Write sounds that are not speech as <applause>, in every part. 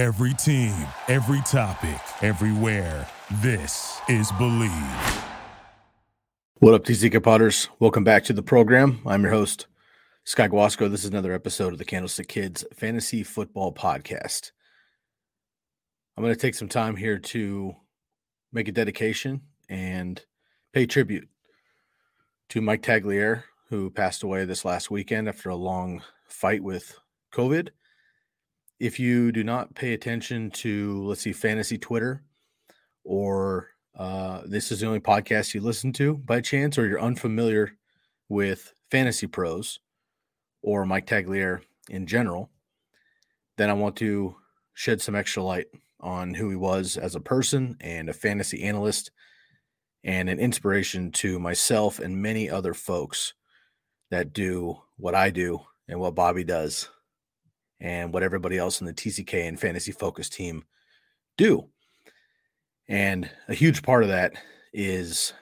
Every team, every topic, everywhere. This is Bleav. What up, TCK Potters? Welcome back to the program. I'm your host, Sky Guasco. This is another episode of the Candlestick Kids Fantasy Football Podcast. I'm going to take some time here to make a dedication and pay tribute to Mike Tagliere, who passed away this last weekend after a long fight with COVID if you do not pay attention to, let's see, fantasy Twitter, or uh, this is the only podcast you listen to by chance, or you're unfamiliar with fantasy pros or Mike Tagliere in general, then I want to shed some extra light on who he was as a person and a fantasy analyst and an inspiration to myself and many other folks that do what I do and what Bobby does and what everybody else in the TCK and fantasy focus team do. And a huge part of that is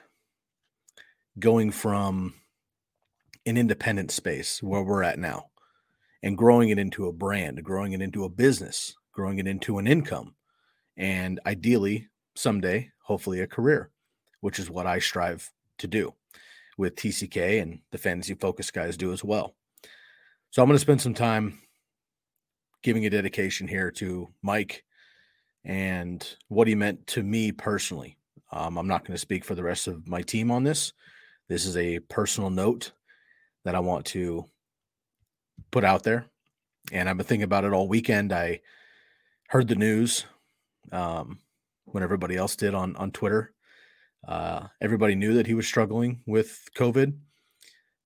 going from an independent space where we're at now and growing it into a brand, growing it into a business, growing it into an income, and ideally, someday, hopefully, a career, which is what I strive to do with TCK and the fantasy focus guys do as well. So I'm going to spend some time giving a dedication here to Mike and what he meant to me personally. Um, I'm not going to speak for the rest of my team on this. This is a personal note that I want to put out there. And I've been thinking about it all weekend. I heard the news um, when everybody else did on, on Twitter. Uh, everybody knew that he was struggling with COVID.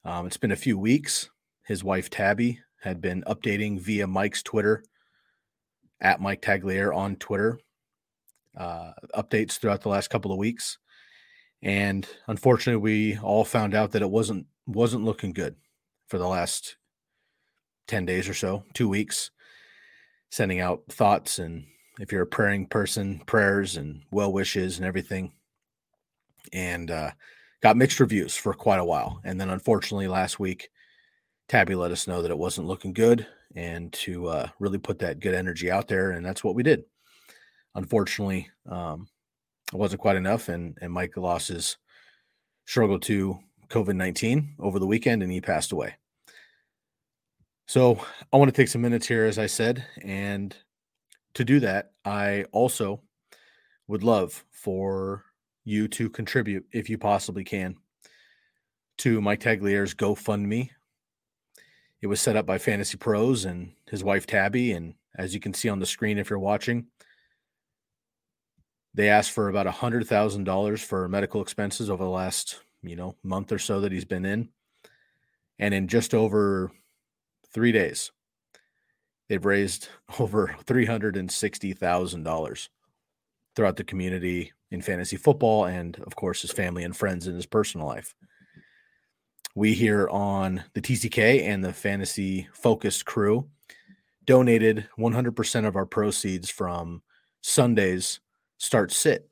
Um, it's been a few weeks. His wife, Tabby, had been updating via Mike's Twitter at Mike Tagliere on Twitter uh, updates throughout the last couple of weeks, and unfortunately, we all found out that it wasn't wasn't looking good for the last ten days or so, two weeks, sending out thoughts and if you're a praying person, prayers and well wishes and everything, and uh, got mixed reviews for quite a while, and then unfortunately last week Tabby let us know that it wasn't looking good and to uh, really put that good energy out there. And that's what we did. Unfortunately, um, it wasn't quite enough. And, and Mike lost his struggle to COVID 19 over the weekend and he passed away. So I want to take some minutes here, as I said. And to do that, I also would love for you to contribute, if you possibly can, to Mike Tagliere's GoFundMe it was set up by Fantasy Pros and his wife Tabby. And as you can see on the screen, if you're watching, they asked for about a hundred thousand dollars for medical expenses over the last, you know, month or so that he's been in. And in just over three days, they've raised <laughs> over three hundred and sixty thousand dollars throughout the community in fantasy football and of course his family and friends in his personal life we here on the TCK and the fantasy focused crew donated 100% of our proceeds from Sunday's start sit.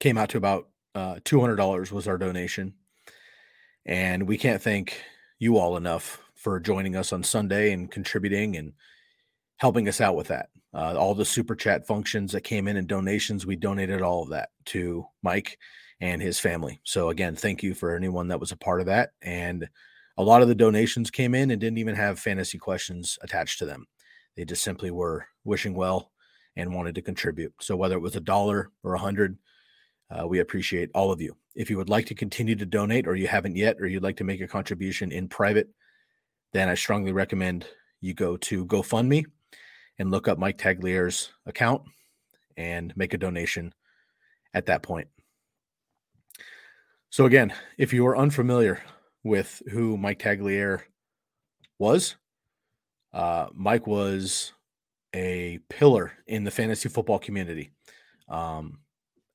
Came out to about uh, $200 was our donation. And we can't thank you all enough for joining us on Sunday and contributing and helping us out with that. Uh, all the super chat functions that came in and donations, we donated all of that to Mike and his family. So again, thank you for anyone that was a part of that. And a lot of the donations came in and didn't even have fantasy questions attached to them. They just simply were wishing well and wanted to contribute. So whether it was a dollar or a hundred, uh, we appreciate all of you. If you would like to continue to donate or you haven't yet, or you'd like to make a contribution in private, then I strongly recommend you go to GoFundMe and look up Mike Tagliere's account and make a donation at that point. So again, if you are unfamiliar with who Mike Tagliere was, uh, Mike was a pillar in the fantasy football community. Um,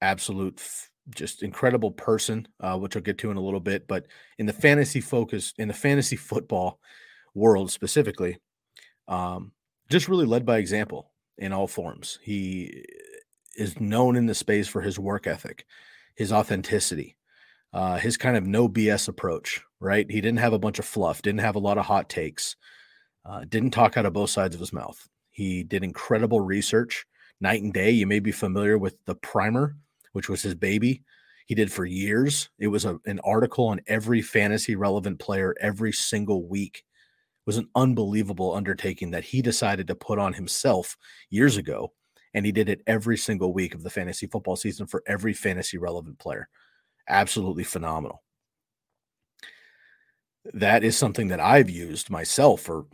absolute, f- just incredible person, uh, which I'll get to in a little bit. But in the fantasy focus, in the fantasy football world specifically, um, just really led by example in all forms. He is known in the space for his work ethic, his authenticity, uh, his kind of no BS approach, right? He didn't have a bunch of fluff, didn't have a lot of hot takes, uh, didn't talk out of both sides of his mouth. He did incredible research night and day. You may be familiar with the primer, which was his baby. He did for years. It was a, an article on every fantasy relevant player every single week. It was an unbelievable undertaking that he decided to put on himself years ago. And he did it every single week of the fantasy football season for every fantasy relevant player. Absolutely phenomenal. That is something that I've used myself for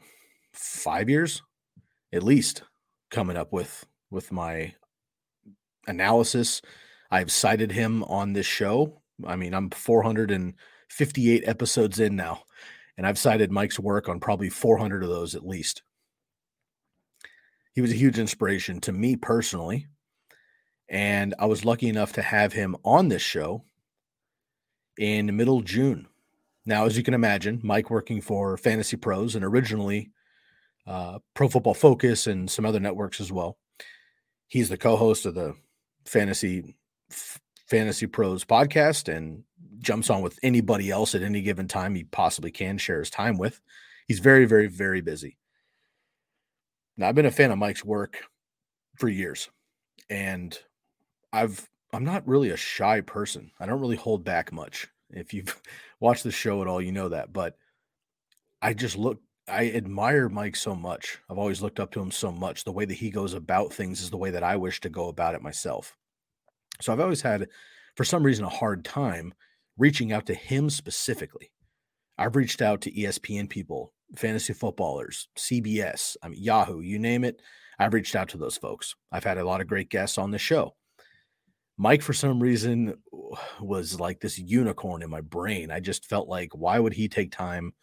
five years, at least, coming up with with my analysis. I've cited him on this show. I mean, I'm 458 episodes in now, and I've cited Mike's work on probably 400 of those at least. He was a huge inspiration to me personally. And I was lucky enough to have him on this show in middle June. Now, as you can imagine, Mike working for Fantasy Pros and originally uh, Pro Football Focus and some other networks as well. He's the co-host of the fantasy fantasy pros podcast and jumps on with anybody else at any given time he possibly can share his time with. He's very very very busy. Now i've been a fan of mike's work for years and i've i'm not really a shy person i don't really hold back much if you've <laughs> watched the show at all you know that but i just look I admire Mike so much. I've always looked up to him so much. The way that he goes about things is the way that I wish to go about it myself. So I've always had, for some reason, a hard time reaching out to him specifically. I've reached out to ESPN people, fantasy footballers, CBS, I mean Yahoo, you name it. I've reached out to those folks. I've had a lot of great guests on the show. Mike, for some reason, was like this unicorn in my brain. I just felt like, why would he take time?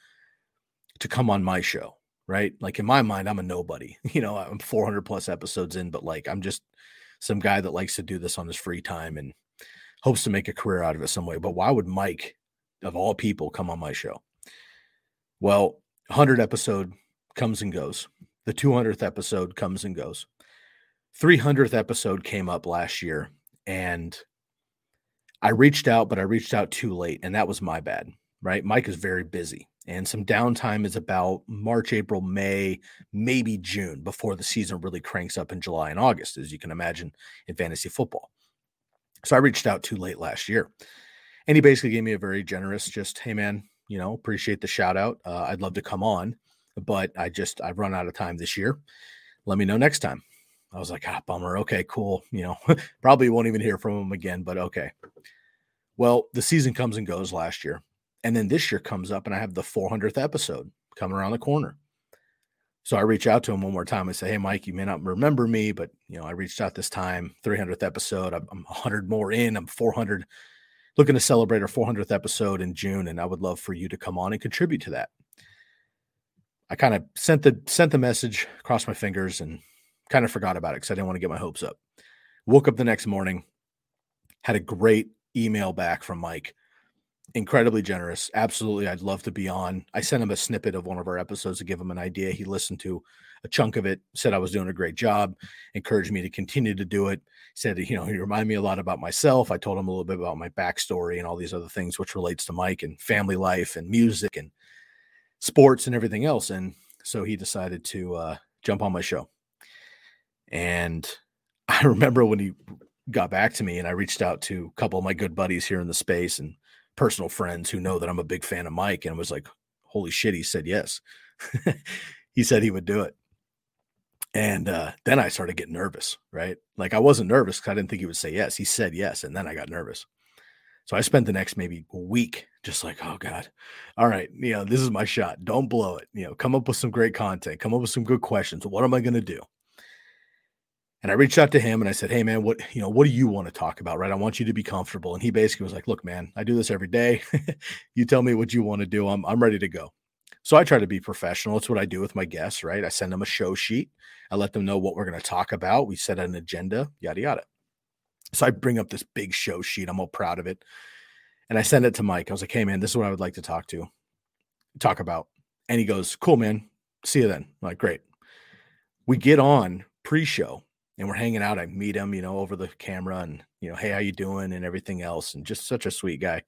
to come on my show, right? Like in my mind, I'm a nobody. <laughs> You know, I'm 400 plus episodes in, but like I'm just some guy that likes to do this on his free time and hopes to make a career out of it some way. But why would Mike, of all people, come on my show? Well, 100 episode comes and goes. The 200th episode comes and goes. 300th episode came up last year and I reached out, but I reached out too late, and that was my bad, right? Mike is very busy and some downtime is about March, April, May, maybe June before the season really cranks up in July and August, as you can imagine in fantasy football. So I reached out too late last year. And he basically gave me a very generous, just, hey, man, you know, appreciate the shout out. Uh, I'd love to come on, but I just, I've run out of time this year. Let me know next time. I was like, ah, bummer. Okay, cool. You know, <laughs> probably won't even hear from him again, but okay. Well, the season comes and goes last year. And then this year comes up and I have the 400th episode coming around the corner. So I reach out to him one more time. I say, Hey, Mike, you may not remember me, but you know, I reached out this time, 300th episode. I'm, I'm 100 more in. I'm 400, looking to celebrate our 400th episode in June. And I would love for you to come on and contribute to that. I kind of sent the sent the message, crossed my fingers, and kind of forgot about it because I didn't want to get my hopes up. Woke up the next morning, had a great email back from Mike incredibly generous. Absolutely. I'd love to be on. I sent him a snippet of one of our episodes to give him an idea. He listened to a chunk of it, said I was doing a great job, encouraged me to continue to do it. Said, you know, he reminded me a lot about myself. I told him a little bit about my backstory and all these other things, which relates to Mike and family life and music and sports and everything else. And so he decided to uh, jump on my show. And <laughs> I remember when he got back to me and I reached out to a couple of my good buddies here in the space and personal friends who know that I'm a big fan of Mike and was like, holy shit, he said yes. <laughs> he said he would do it. And uh, then I started getting nervous, right? Like I wasn't nervous because I didn't think he would say yes. He said yes. And then I got nervous. So I spent the next maybe week just like, oh God, all right, you know, this is my shot. Don't blow it. You know, come up with some great content, come up with some good questions. What am I going to do? And I reached out to him and I said, Hey man, what you know, what do you want to talk about? Right. I want you to be comfortable. And he basically was like, Look, man, I do this every day. <laughs> you tell me what you want to do. I'm I'm ready to go. So I try to be professional. It's what I do with my guests, right? I send them a show sheet. I let them know what we're going to talk about. We set an agenda, yada yada. So I bring up this big show sheet. I'm all proud of it. And I send it to Mike. I was like, hey man, this is what I would like to talk to, talk about. And he goes, Cool, man. See you then. I'm like, great. We get on pre-show and we're hanging out. I meet him, you know, over the camera and, you know, hey, how you doing and everything else. And just such a sweet guy.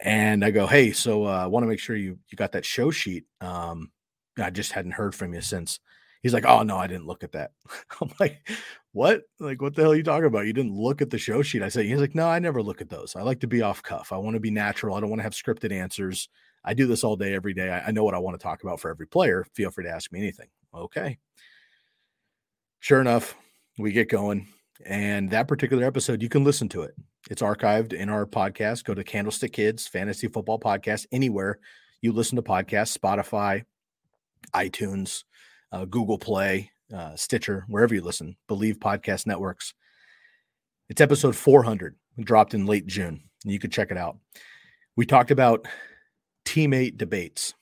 And I go, hey, so uh, I want to make sure you you got that show sheet. Um, I just hadn't heard from you since. He's like, oh no, I didn't look at that. <laughs> I'm like, what? Like, what the hell are you talking about? You didn't look at the show sheet. I said, he's like, no, I never look at those. I like to be off cuff. I want to be natural. I don't want to have scripted answers. I do this all day, every day. I, I know what I want to talk about for every player. Feel free to ask me anything. Okay. Sure enough, we get going. And that particular episode, you can listen to it. It's archived in our podcast. Go to Candlestick Kids Fantasy Football Podcast anywhere you listen to podcasts, Spotify, iTunes, uh, Google Play, uh, Stitcher, wherever you listen, Bleav Podcast Networks. It's episode 400, dropped in late June. You could check it out. We talked about teammate debates.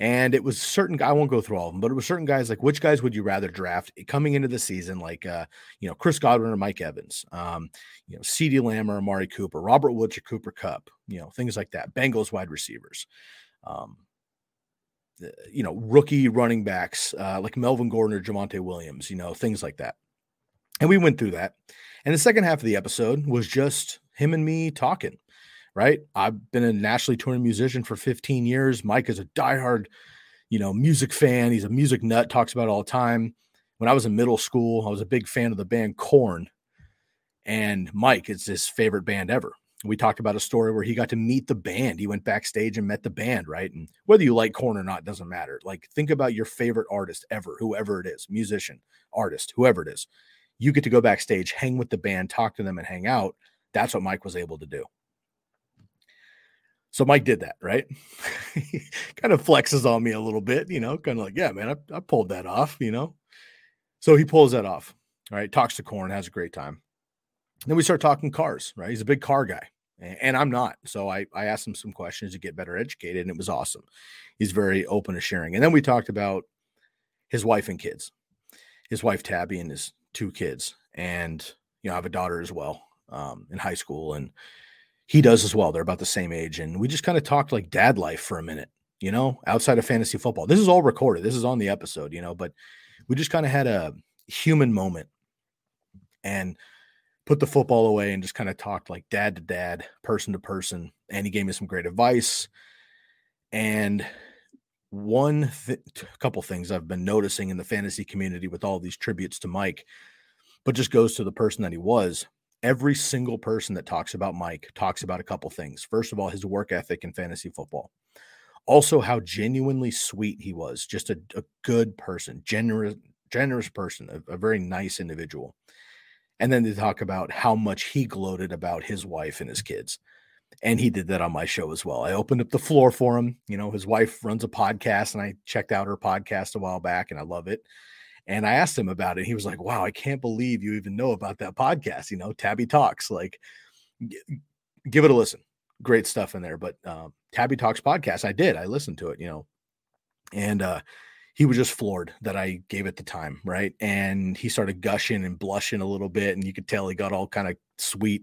And it was certain I won't go through all of them, but it was certain guys like which guys would you rather draft coming into the season, like uh, you know, Chris Godwin or Mike Evans, um, you know, CeeDee Lamb or Amari Cooper, Robert Woods or Cooper Kupp, you know, things like that. Bengals wide receivers. Um, you know, rookie running backs uh, like Melvin Gordon or Javonte Williams, you know, things like that. And we went through that. And the second half of the episode was just him and me talking right? I've been a nationally touring musician for 15 years. Mike is a diehard, you know, music fan. He's a music nut, talks about it all the time. When I was in middle school, I was a big fan of the band Korn. And Mike is his favorite band ever. We talked about a story where he got to meet the band. He went backstage and met the band, right? And whether you like Korn or not doesn't matter. Like, think about your favorite artist ever, whoever it is, musician, artist, whoever it is. You get to go backstage, hang with the band, talk to them, and hang out. That's what Mike was able to do. So Mike did that, right? <laughs> kind of flexes on me a little bit, you know, kind of like, yeah, man, I, I pulled that off, you know. So he pulls that off, right? Talks to Korn, has a great time. Then we start talking cars, right? He's a big car guy, and I'm not. So I, I asked him some questions to get better educated, and it was awesome. He's very open to sharing. And then we talked about his wife and kids, his wife Tabby and his two kids, and you know, I have a daughter as well um, in high school, and he does as well. They're about the same age. And we just kind of talked like dad life for a minute, you know, outside of fantasy football. This is all recorded. This is on the episode, you know, but we just kind of had a human moment and put the football away and just kind of talked like dad to dad, person to person. And he gave me some great advice. And one th- couple things I've been noticing in the fantasy community with all these tributes to Mike, but just goes to the person that he was every single person that talks about Mike talks about a couple things. First of all, his work ethic in fantasy football. Also, how genuinely sweet he was, just a, a good person, generous, generous person, a, a very nice individual. And then they talk about how much he gloated about his wife and his kids. And he did that on my show as well. I opened up the floor for him. You know, his wife runs a podcast, and I checked out her podcast a while back, and I love it. And I asked him about it. He was like, wow, I can't believe you even know about that podcast. You know, Tabby Talks. Like, g- give it a listen. Great stuff in there. But uh, Tabby Talks podcast, I did. I listened to it, you know, and uh, he was just floored that I gave it the time. Right. And he started gushing and blushing a little bit. And you could tell he got all kind of sweet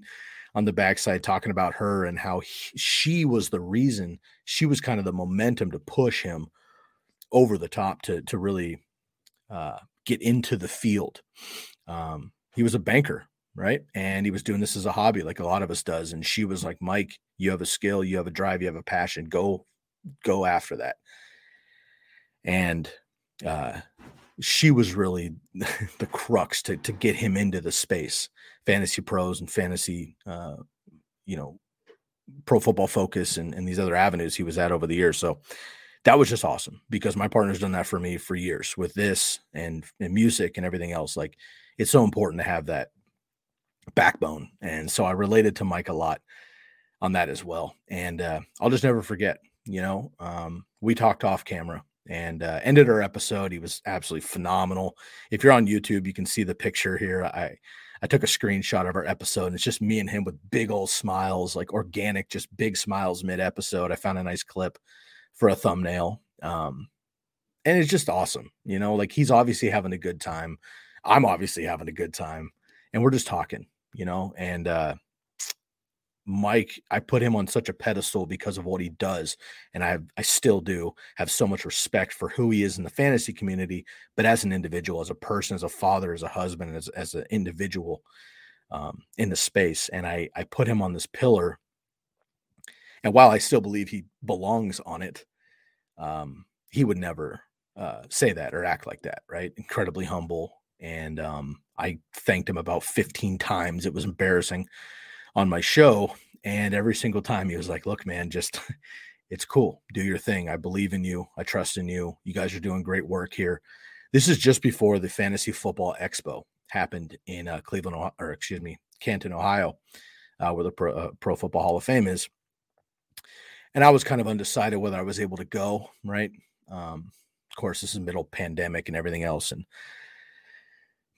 on the backside talking about her and how he, she was the reason she was kind of the momentum to push him over the top to to really uh, get into the field. Um, he was a banker, right? And he was doing this as a hobby, like a lot of us does. And she was like, Mike, you have a skill, you have a drive, you have a passion. Go, go after that. And uh, she was really <laughs> the crux to to get him into the space, fantasy pros and fantasy, uh, you know, pro football focus and, and these other avenues he was at over the years. So that was just awesome because my partner's done that for me for years with this and, and music and everything else. Like it's so important to have that backbone. And so I related to Mike a lot on that as well. And uh, I'll just never forget, you know, um, we talked off camera and uh, ended our episode. He was absolutely phenomenal. If you're on YouTube, you can see the picture here. I, I took a screenshot of our episode and it's just me and him with big old smiles, like organic, just big smiles mid episode. I found a nice clip for a thumbnail. Um, and it's just awesome. You know, like he's obviously having a good time. I'm obviously having a good time. And we're just talking, you know, and uh Mike, I put him on such a pedestal because of what he does. And I I still do have so much respect for who he is in the fantasy community, but as an individual, as a person, as a father, as a husband, as, as an individual um, in the space. And I I put him on this pillar and while I still believe he belongs on it, um, he would never uh, say that or act like that, right? Incredibly humble. And um, I thanked him about 15 times. It was embarrassing on my show. And every single time he was like, look, man, just <laughs> it's cool. Do your thing. I believe in you. I trust in you. You guys are doing great work here. This is just before the Fantasy Football Expo happened in uh, Cleveland, or excuse me, Canton, Ohio, uh, where the Pro, uh, Pro Football Hall of Fame is. And I was kind of undecided whether I was able to go, right? Um, of course, this is middle pandemic and everything else. And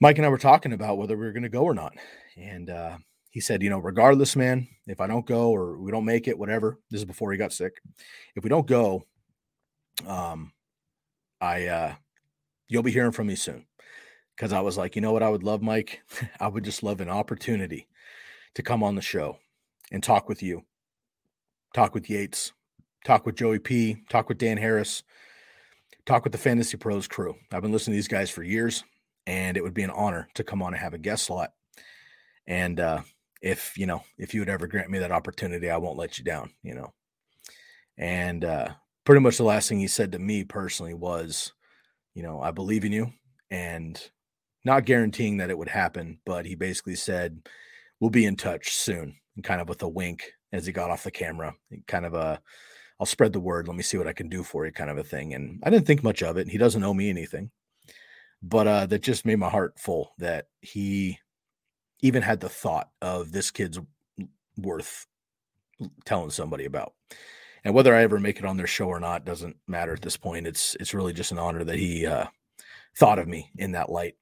Mike and I were talking about whether we were going to go or not. And uh, he said, you know, regardless, man, if I don't go or we don't make it, whatever. This is before he got sick. If we don't go, um, I uh, you'll be hearing from me soon. Because I was like, you know what, I would love, Mike. <laughs> I would just love an opportunity to come on the show and talk with you, talk with Yates, talk with Joey P, talk with Dan Harris, talk with the Fantasy Pros crew. I've been listening to these guys for years, and it would be an honor to come on and have a guest slot. And uh, if you know if you would ever grant me that opportunity i won't let you down you know and uh pretty much the last thing he said to me personally was you know i believe in you and not guaranteeing that it would happen but he basically said we'll be in touch soon and kind of with a wink as he got off the camera kind of a i'll spread the word let me see what i can do for you kind of a thing and i didn't think much of it he doesn't owe me anything but uh that just made my heart full that he even had the thought of this kid's worth telling somebody about. And whether I ever make it on their show or not doesn't matter at this point. It's it's really just an honor that he uh, thought of me in that light.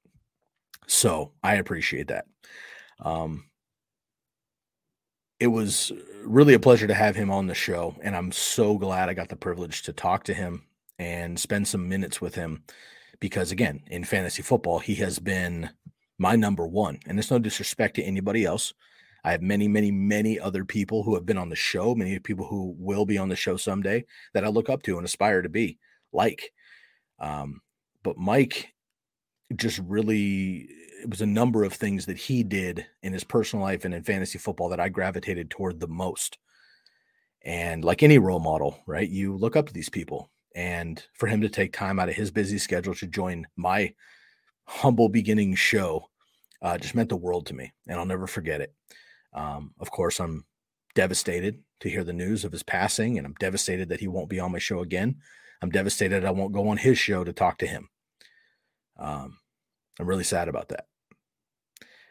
So I appreciate that. Um, it was really a pleasure to have him on the show, and I'm so glad I got the privilege to talk to him and spend some minutes with him because again, in fantasy football, he has been my number one. And it's no disrespect to anybody else. I have many, many, many other people who have been on the show, many people who will be on the show someday that I look up to and aspire to be like. Um, but Mike just really, it was a number of things that he did in his personal life and in fantasy football that I gravitated toward the most. And like any role model, right? You look up to these people. And for him to take time out of his busy schedule to join my humble beginning show uh, just meant the world to me, and I'll never forget it. Um, of course, I'm devastated to hear the news of his passing, and I'm devastated that he won't be on my show again. I'm devastated I won't go on his show to talk to him. Um, I'm really sad about that.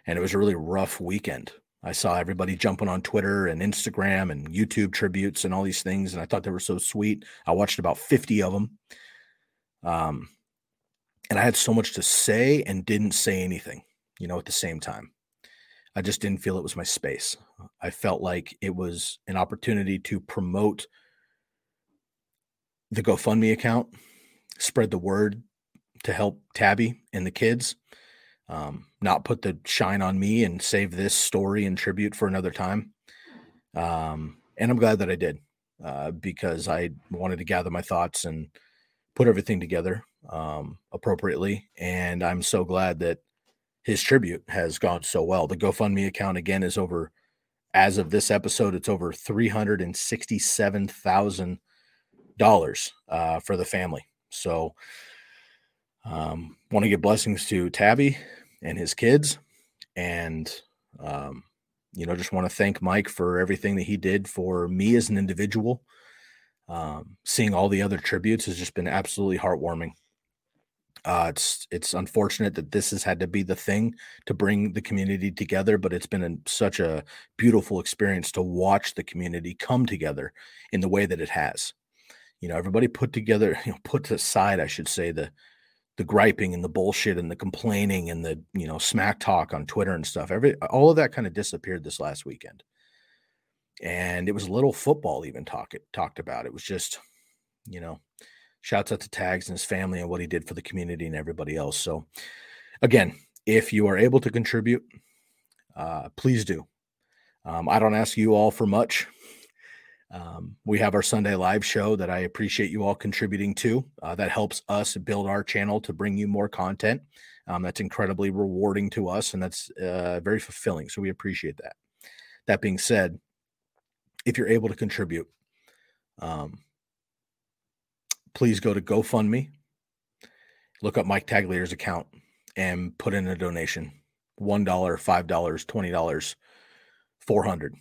And it was a really rough weekend. I saw everybody jumping on Twitter and Instagram and YouTube tributes and all these things, and I thought they were so sweet. I watched about 50 of them. Um, and I had so much to say and didn't say anything, you know, at the same time. I just didn't feel it was my space. I felt like it was an opportunity to promote the GoFundMe account, spread the word to help Tabby and the kids, um, not put the shine on me and save this story and tribute for another time. Um, and I'm glad that I did uh, because I wanted to gather my thoughts and put everything together um, appropriately. And I'm so glad that his tribute has gone so well. The GoFundMe account again is over, as of this episode, it's over three hundred and sixty-seven thousand dollars uh, for the family. So, um, want to give blessings to Tabby and his kids, and um, you know, just want to thank Mike for everything that he did for me as an individual. Um, seeing all the other tributes has just been absolutely heartwarming. Uh, it's it's unfortunate that this has had to be the thing to bring the community together, but it's been a, such a beautiful experience to watch the community come together in the way that it has. You know, everybody put together, <laughs> you know, put aside, I should say, the the griping and the bullshit and the complaining and the you know smack talk on Twitter and stuff. Every all of that kind of disappeared this last weekend, and it was a little football even talk it talked about. It was just, you know, Shouts out to Tags and his family and what he did for the community and everybody else. So, again, if you are able to contribute, uh, please do. Um, I don't ask you all for much. Um, we have our Sunday live show that I appreciate you all contributing to. Uh, that helps us build our channel to bring you more content. Um, that's incredibly rewarding to us and that's uh, very fulfilling. So we appreciate that. That being said, if you're able to contribute, um, please go to GoFundMe. look up Mike Tagliere's account and put in a donation $1, $5, $20, 400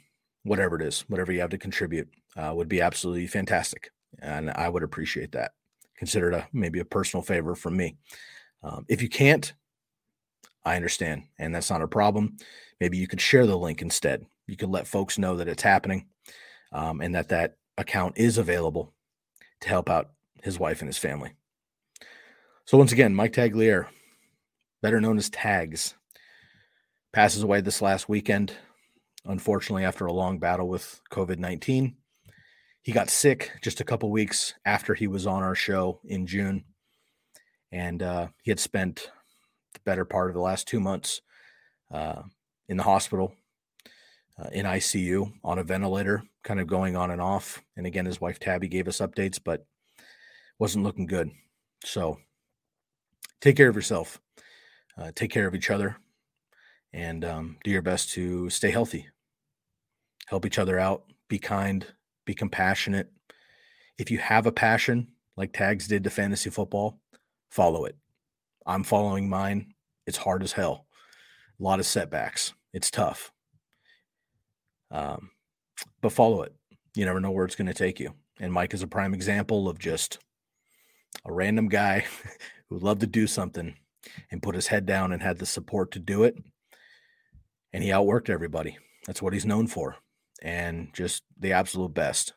whatever it is, whatever you have to contribute uh, would be absolutely fantastic. And I would appreciate that. Consider it a, maybe a personal favor from me. Um, if you can't, I understand. And that's not a problem. Maybe you could share the link instead. You could let folks know that it's happening um, and that that account is available to help out his wife and his family. So, once again, Mike Tagliere, better known as Tags, passes away this last weekend, unfortunately, after a long battle with COVID 19. He got sick just a couple weeks after he was on our show in June. And uh, he had spent the better part of the last two months uh, in the hospital, uh, in ICU, on a ventilator, kind of going on and off. And again, his wife Tabby gave us updates, but wasn't looking good. So take care of yourself, uh, take care of each other, and um, do your best to stay healthy. Help each other out, be kind, be compassionate. If you have a passion like Tags did to fantasy football, follow it. I'm following mine. It's hard as hell. A lot of setbacks. It's tough. Um, but follow it. You never know where it's going to take you. And Mike is a prime example of just a random guy <laughs> who loved to do something and put his head down and had the support to do it. And he outworked everybody. That's what he's known for. And just the absolute best.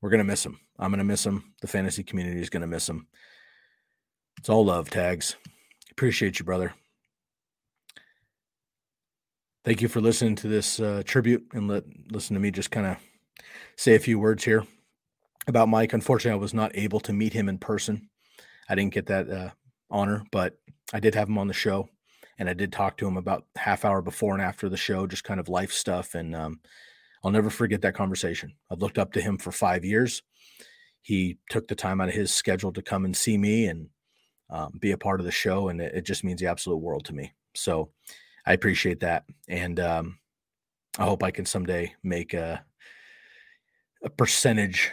We're going to miss him. I'm going to miss him. The fantasy community is going to miss him. It's all love, tags. Appreciate you, brother. Thank you for listening to this uh, tribute and let listen to me just kind of say a few words here about Mike. Unfortunately, I was not able to meet him in person. I didn't get that uh, honor, but I did have him on the show, and I did talk to him about half hour before and after the show, just kind of life stuff. And um, I'll never forget that conversation. I've looked up to him for five years. He took the time out of his schedule to come and see me and um, be a part of the show, and it, it, just means the absolute world to me. So I appreciate that, and um, I hope I can someday make a a percentage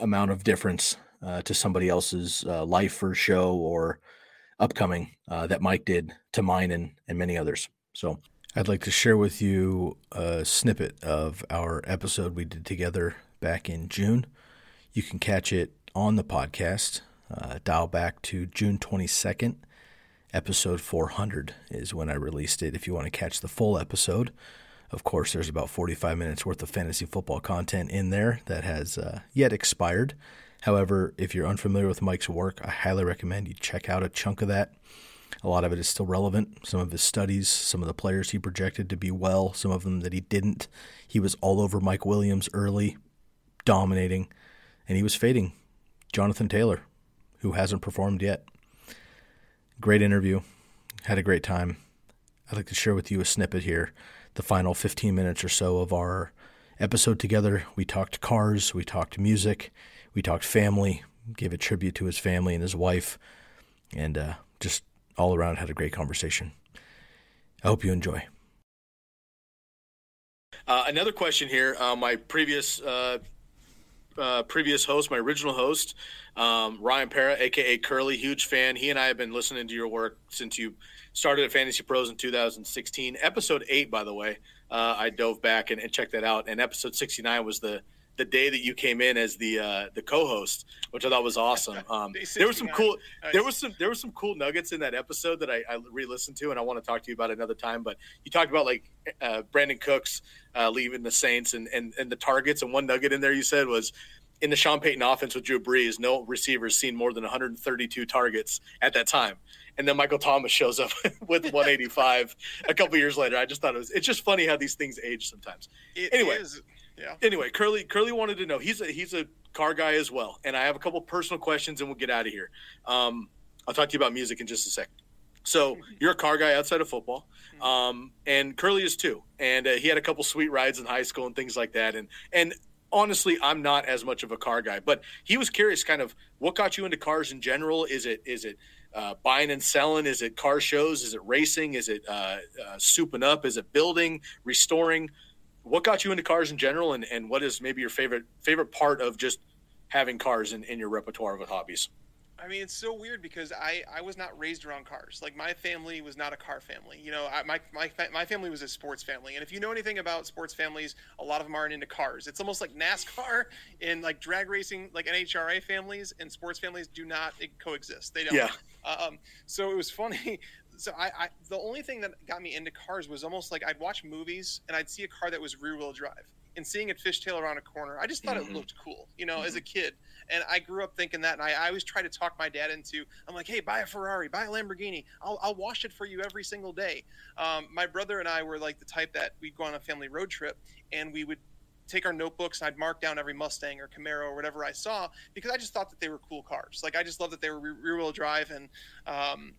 amount of difference uh, to somebody else's uh, life or show or upcoming uh, that Mike did to mine and, and many others. So I'd like to share with you a snippet of our episode we did together back in June. You can catch it on the podcast uh, dial back to June 22nd. Episode 400 is when I released it. If you want to catch the full episode, of course, there's about 45 minutes worth of fantasy football content in there that has uh, yet expired. However, if you're unfamiliar with Mike's work, I highly recommend you check out a chunk of that. A lot of it is still relevant. Some of his studies, some of the players he projected to be well, some of them that he didn't. He was all over Mike Williams early, dominating, and he was fading Jonathan Taylor who hasn't performed yet. Great interview. Had a great time. I'd like to share with you a snippet here, the final 15 minutes or so of our episode together. We talked cars, we talked music, we talked family, gave a tribute to his family and his wife, and uh, just all around had a great conversation. I hope you enjoy. Uh, another question here. Uh, my previous uh, uh, previous host, my original host, um, Ryan Para, aka Curly, huge fan. He and I have been listening to your work since you started at Fantasy Pros in 2016. Episode eight, by the way, uh, I dove back and, and, checked that out. And episode 69 was the the day that you came in as the uh, the co-host, which I thought was awesome. <laughs> Um, there was some cool there was some there was some cool nuggets in that episode that I, I re-listened to, and I want to talk to you about another time. But you talked about like uh, Brandin Cooks uh, leaving the Saints and, and and the targets, and one nugget in there you said was in the Sean Payton offense with Drew Brees, no receivers seen more than 132 targets at that time. And then Michael Thomas shows up <laughs> with <laughs> 185 a couple years later. I just thought it was it's just funny how these things age sometimes. It anyway, is, yeah. Anyway, Curly Curly wanted to know. He's a he's a car guy as well, and I have a couple personal questions, and we'll get out of here. Um, I'll talk to you about music in just a sec. So <laughs> you're a car guy outside of football, um, and Curly is too. And uh, he had a couple sweet rides in high school and things like that. And and honestly, I'm not as much of a car guy, but he was curious, kind of what got you into cars in general. Is it is it uh, buying and selling? Is it car shows? Is it racing? Is it uh, uh, souping up? Is it building, restoring? what got you into cars in general, and, and what is maybe your favorite favorite part of just having cars in, in your repertoire of hobbies? I mean, it's so weird because I, I was not raised around cars. Like my family was not a car family. You know, I, my, my my family was a sports family. And if you know anything about sports families, a lot of them aren't into cars. It's almost like NASCAR <laughs> and like drag racing, like NHRA families and sports families do not coexist. They don't. Yeah. Um, so it was funny. <laughs> So I, I the only thing that got me into cars was almost like I'd watch movies and I'd see a car that was rear wheel drive and seeing it fishtail around a corner. I just thought mm-hmm. it looked cool, you know, mm-hmm. as a kid. And I grew up thinking that, and I, I, always try to talk my dad into. I'm like, hey, buy a Ferrari, buy a Lamborghini. I'll, I'll wash it for you every single day. Um, my brother and I were like the type that we'd go on a family road trip, and we would take our notebooks and I'd mark down every Mustang or Camaro or whatever I saw because I just thought that they were cool cars. Like I just loved that they were rear wheel drive and um,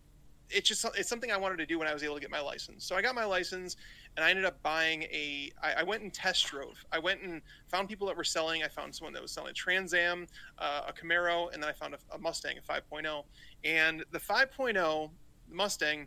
it's just it's something I wanted to do when I was able to get my license. So I got my license, and I ended up buying a. I, I went and test drove. I went and found people that were selling. I found someone that was selling a Trans Am, uh, a Camaro, and then I found a, a Mustang, a 5.0. And the 5.0 Mustang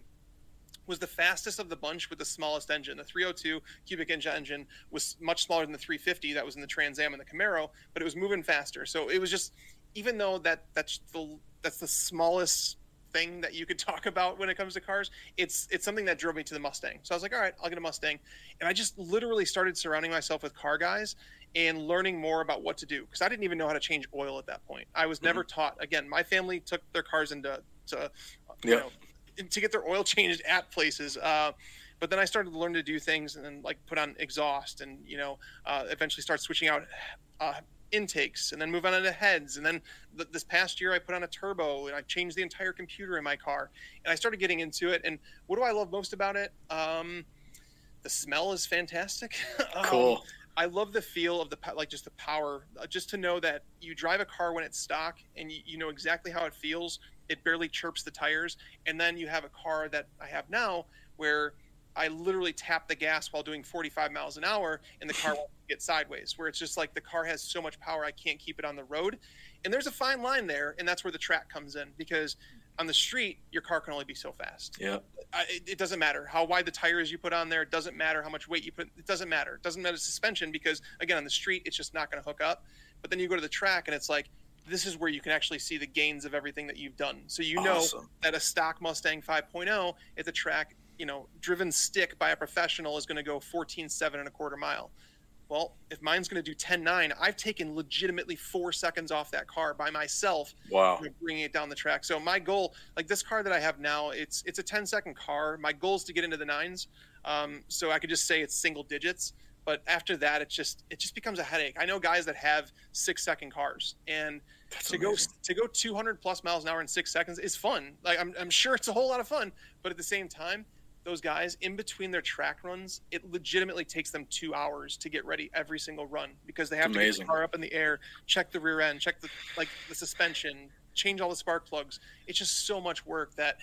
was the fastest of the bunch with the smallest engine. The 302 cubic inch engine was much smaller than the 350 that was in the Trans Am and the Camaro, but it was moving faster. So it was just, even though that that's the that's the smallest thing that you could <laughs> talk about when it comes to cars. It's it's something that drove me to the Mustang. So I was like, all right, I'll get a Mustang, and I just literally started surrounding myself with car guys and learning more about what to do because I didn't even know how to change oil at that point. I was mm-hmm. never taught. Again, my family took their cars into to, you know to get their oil <laughs> changed at places. Uh, but then I started to learn to do things and then like put on exhaust and you know uh, eventually start switching out uh, intakes and then move on into heads. And then th- this past year, I put on a turbo and I changed the entire computer in my car. And I started getting into it. And what do I love most about it? Um, the smell is fantastic. <laughs> um, cool. I love the feel of the like just the power, uh, just to know that you drive a car when it's stock and you, you know exactly how it feels. It barely chirps the tires, and then you have a car that I have now where I literally tap the gas while doing 45 miles an hour, and the car <laughs> won't get sideways. Where it's just like the car has so much power, I can't keep it on the road. And there's a fine line there, and that's where the track comes in because on the street, your car can only be so fast. Yeah. it, it, doesn't matter how wide the tires you put on there. It doesn't matter how much weight you put. It doesn't matter. It doesn't matter suspension because again, on the street, it's just not going to hook up. But then you go to the track, and it's like this is where you can actually see the gains of everything that you've done. So you know awesome. that a stock Mustang 5.0 at the track you know, driven stick by a professional is going to go 14.7 and a quarter mile. Well, if mine's going to do 10.9, I've taken legitimately four seconds off that car by myself. Wow. Bringing it down the track. So my goal, like this car that I have now, it's it's a 10 second car. My goal is to get into the nines. Um, so I could just say it's single digits. But after that, it just it just becomes a headache. I know guys that have six second cars, and That's to amazing. go to go 200 plus miles an hour in six seconds is fun. Like I'm I'm sure it's a whole lot of fun, but at the same time, those guys in between their track runs, it legitimately takes them two hours to get ready every single run because they have to get the car up in the air, check the rear end, check the like the suspension, change all the spark plugs. It's just so much work that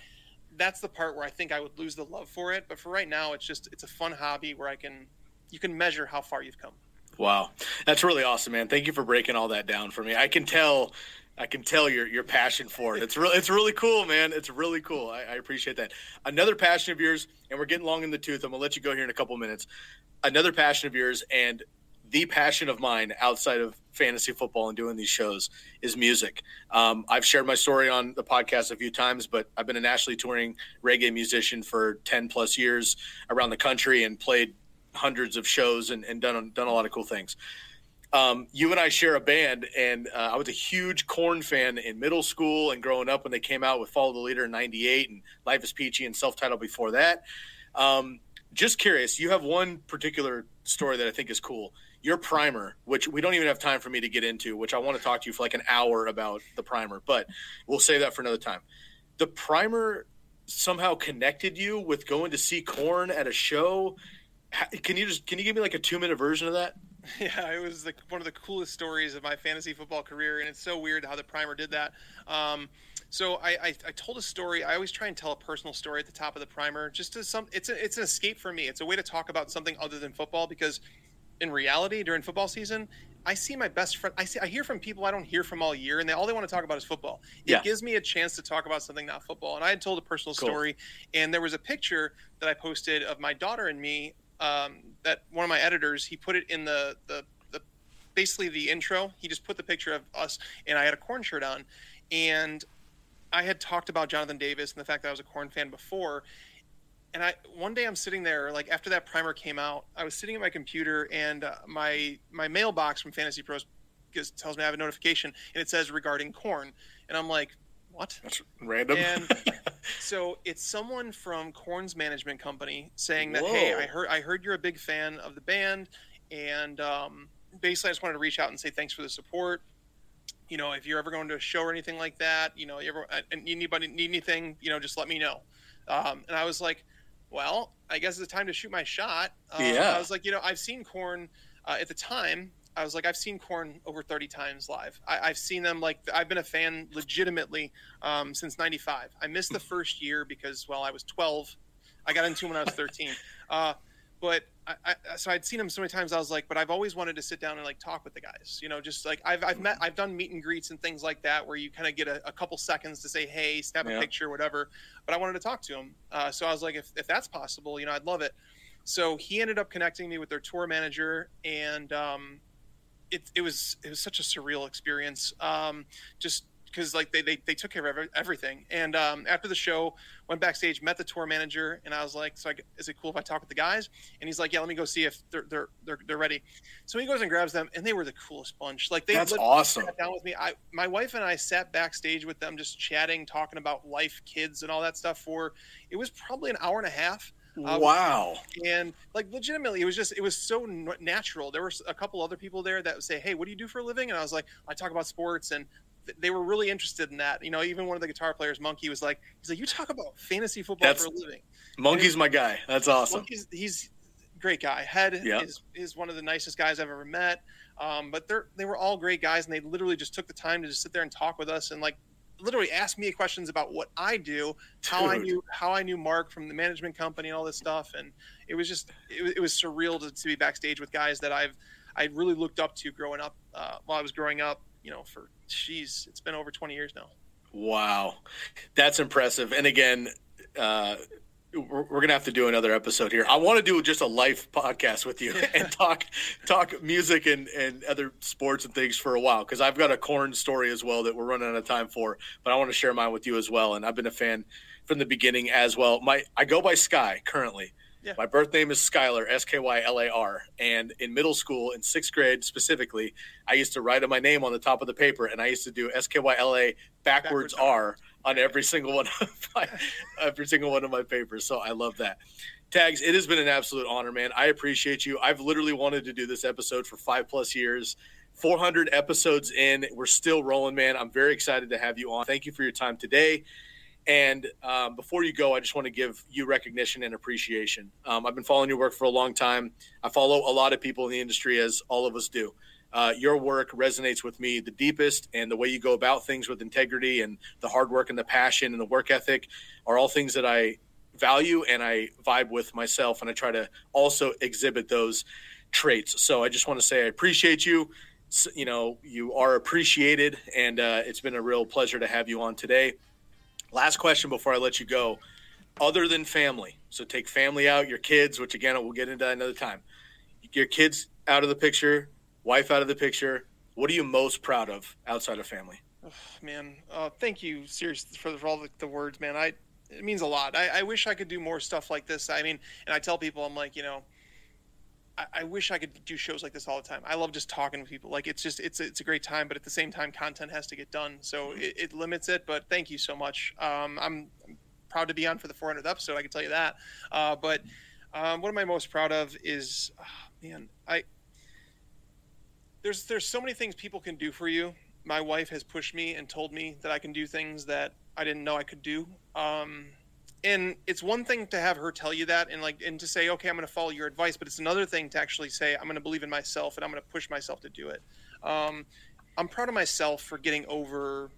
that's the part where I think I would lose the love for it. But for right now, it's just it's a fun hobby where I can you can measure how far you've come. Wow, that's really awesome, man. Thank you for breaking all that down for me. I can tell I can tell your your passion for it. It's really it's really cool, man. It's really cool. I, I, appreciate that. Another passion of yours, and we're getting long in the tooth. I'm gonna let you go here in a couple minutes. Another passion of yours, and the passion of mine outside of fantasy football and doing these shows is music. Um, I've shared my story on the podcast a few times, but I've been a nationally touring reggae musician for 10 plus years around the country and played hundreds of shows and, and done done a lot of cool things um, you and I share a band, and uh, I was a huge Korn fan in middle school and growing up when they came out with Follow the Leader in '98 and Life is Peachy and self titled before that. Um, just curious, you have one particular story that I think is cool. Your primer, which we don't even have time for me to get into, which I want to talk to you for like an hour about the primer, but we'll save that for another time. The primer somehow connected you with going to see Korn at a show. Can you just can you give me like a two minute version of that? <laughs> Yeah, it was like one of the coolest stories of my fantasy football career, and it's so weird how the primer did that. Um, so I, I, I, told a story. I always try and tell a personal story at the top of the primer, just to some. It's a, it's an escape for me. It's a way to talk about something other than football because, in reality, during football season, I see my best friend. I see. I hear from people I don't hear from all year, and they all they want to talk about is football. It yeah. gives me a chance to talk about something not football. And I had told a personal cool. story, and there was a picture that I posted of my daughter and me um, that one of my editors he put it in the, the the basically the intro. He just put the picture of us, and I had a Korn shirt on, and I had talked about Jonathan Davis and the fact that I was a Korn fan before. And I one day I'm sitting there like after that primer came out, I was sitting at my computer and uh, my my mailbox from Fantasy Pros tells me I have a notification and it says regarding Korn, and I'm like, what? That's random. And <laughs> so it's someone from Korn's management company saying that, hey, I heard I heard you're a big fan of the band, and um, basically I just wanted to reach out and say thanks for the support. You know, if you're ever going to a show or anything like that, you know, you ever and anybody need anything, you know, just let me know. Um, and I was like, well, I guess it's time to shoot my shot. Um, Yeah. I was like, you know, I've seen Korn uh, at the time. I was like, I've seen Korn over 30 times live. I, I've seen them like I've been a fan legitimately um, since '95. I missed the first year because well, I was 12. I got into them when I was 13. <laughs> Uh, but I, I, so I'd seen them so many times. I was like, but I've always wanted to sit down and like talk with the guys. You know, just like I've I've met, I've done meet and greets and things like that where you kind of get a, a couple seconds to say, hey, snap a picture, whatever. But I wanted to talk to him. Uh, so I was like, if if that's possible, you know, I'd love it. So he ended up connecting me with their tour manager, and um, it, it was it was such a surreal experience. Um, just because like they, they, they took care of everything. And um, after the show, went backstage, met the tour manager, and I was like, "So I, is it cool if I talk with the guys?" And he's like, "Yeah, let me go see if they're they're they're, they're ready." So he goes and grabs them, and they were the coolest bunch. Like they That's awesome. sat down with me. I my wife and I sat backstage with them, just chatting, talking about life, kids, and all that stuff. For it was probably an hour and a half Uh, wow. and like legitimately it was just it was so n- natural there were a couple other people there that would say hey what do you do for a living and i was like i talk about sports and th- they were really interested in that you know even one of the guitar players Munky was like he's like you talk about fantasy football That's for a living Munky's my guy. That's awesome. Munky's, he's a great guy head Yeah. is, is one of the nicest guys i've ever met um, but they're they were all great guys and they literally just took the time to just sit there and talk with us and like literally ask me questions about what I do, how I knew how I knew Mark from the management company and all this stuff, and it was just it, was- it was surreal to, to be backstage with guys that I've I really looked up to growing up uh, while I was growing up. You know, for jeez, it's been over twenty years now. Wow, that's impressive. And again, uh, we're, we're gonna have to do another episode here. I want to do just a life podcast with you <laughs> and talk talk music and and other sports and things for a while because I've got a Korn story as well that we're running out of time for. But I want to share mine with you as well. And I've been a fan from the beginning as well. My I go by Sky currently. Yeah. My birth name is Skylar, S K Y L A R. And in middle school, in sixth grade specifically, I used to write my name on the top of the paper, and I used to do S K Y L A backwards Backwards R on every single one of my every single one of my papers. So I love that. Tags, it has been an absolute honor, man. I appreciate you. I've literally wanted to do this episode for five plus years. 400 episodes in, we're still rolling, man. I'm very excited to have you on. Thank you for your time today. And um, before you go, I just want to give you recognition and appreciation. Um, I've been following your work for a long time. I follow a lot of people in the industry, as all of us do. Uh, your work resonates with me the deepest, and the way you go about things with integrity and the hard work and the passion and the work ethic are all things that I value and I vibe with myself. And I try to also exhibit those traits. So I just want to say I appreciate you. You know, you are appreciated, and uh, it's been a real pleasure to have you on today. Last question before I let you go. Other than family, so take family out, your kids, which again we'll get into another time. Your kids out of the picture, wife out of the picture. What are you most proud of outside of family? Oh, man, uh, thank you, seriously, for, for all the, the words, man. I it means a lot. I, I wish I could do more stuff like this. I mean, and I tell people, I'm like, you know, I, I wish I could do shows like this all the time. I love just talking with people. Like, it's just it's it's a great time, but at the same time, content has to get done, so it, it limits it. But thank you so much. Um, I'm, I'm proud to be on for the 400th episode. I can tell you that. Uh, but um, what am I most proud of is, ah, man, I there's there's so many things people can do for you. My wife has pushed me and told me that I can do things that I didn't know I could do. Um, and it's one thing to have her tell you that and like and to say, okay, I'm going to follow your advice, but it's another thing to actually say, I'm going to believe in myself and I'm going to push myself to do it. Um, I'm proud of myself for getting over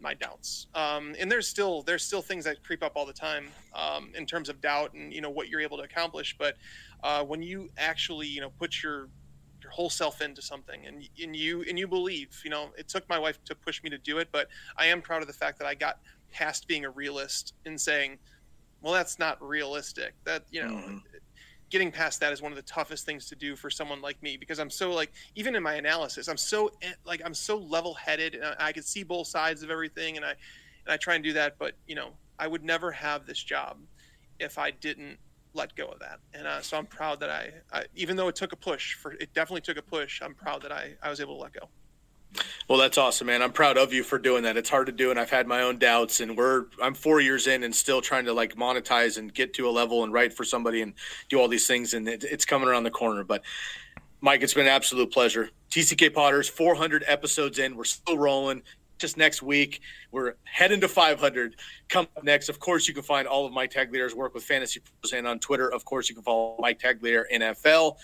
my doubts. Um, and there's still there's still things that creep up all the time um, in terms of doubt and you know what you're able to accomplish. But uh, when you actually you know put your your whole self into something and and you and you believe, you know, it took my wife to push me to do it, but I am proud of the fact that I got past being a realist and saying, well, that's not realistic. That you know. Mhm. Getting past that is one of the toughest things to do for someone like me because I'm so like even in my analysis I'm so eh, like I'm so level-headed and I, I can see both sides of everything and I and I try and do that. But you know, I would never have this job if I didn't let go of that. And uh, so I'm proud that I, I, even though it took a push for, it definitely took a push. I'm proud that I, I was able to let go. Well, that's awesome, man. I'm proud of you for doing that. It's hard to do, and I've had my own doubts. And we're I'm four years in and still trying to like monetize and get to a level and write for somebody and do all these things. And it, it's coming around the corner. But Mike, it's been an absolute pleasure. TCK Potters, 400 episodes in. We're still rolling. Just next week, we're heading to 500. Come up next. Of course, you can find all of Mike Tagliere's work with Fantasy Pros and on Twitter. Of course, you can follow Mike Tagliere NFL.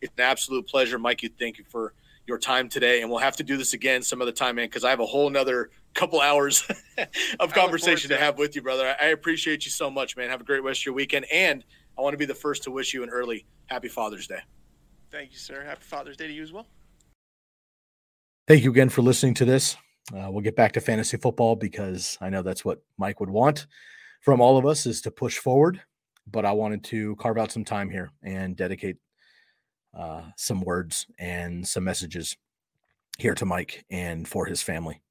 It's an absolute pleasure, Mike. You thank you for your time today, and we'll have to do this again some other time, man, because I have a whole another couple hours <laughs> of conversation to, to have with you, brother. I appreciate you so much, man. Have a great rest of your weekend, and I want to be the first to wish you an early Happy Father's Day. Thank you, sir. Happy Father's Day to you as well. Thank you again for listening to this. Uh, we'll get back to fantasy football because I know that's what Mike would want from all of us is to push forward. But I wanted to carve out some time here and dedicate uh, some words and some messages here to Mike and for his family.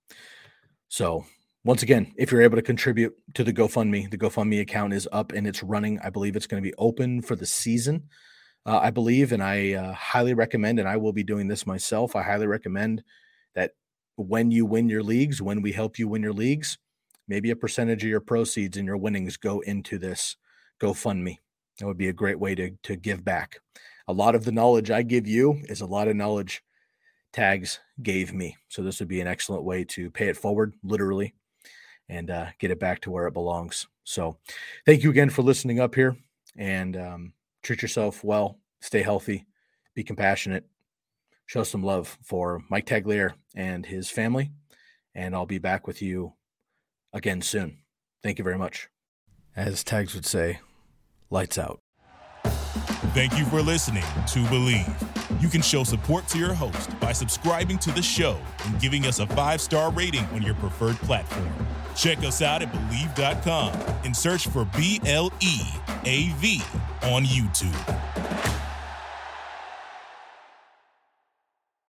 So, once again, if you're able to contribute to the GoFundMe, the GoFundMe account is up and it's running. I believe it's going to be open for the season. Uh, I believe, and I uh, highly recommend, and I will be doing this myself. I highly recommend when you win your leagues, when we help you win your leagues, maybe a percentage of your proceeds and your winnings go into this GoFundMe. That would be a great way to to give back a lot of the knowledge I give you is a lot of knowledge tags gave me. So this would be an excellent way to pay it forward, literally, and uh, get it back to where it belongs. So thank you again for listening up here and um, treat yourself well, stay healthy, be compassionate, show some love for Mike Tagliere and his family. And I'll be back with you again soon. Thank you very much. As Tags would say, lights out. Thank you for listening to Bleav. You can show support to your host by subscribing to the show and giving us a five star rating on your preferred platform. Check us out at Bleav.com and search for B L E A V on YouTube.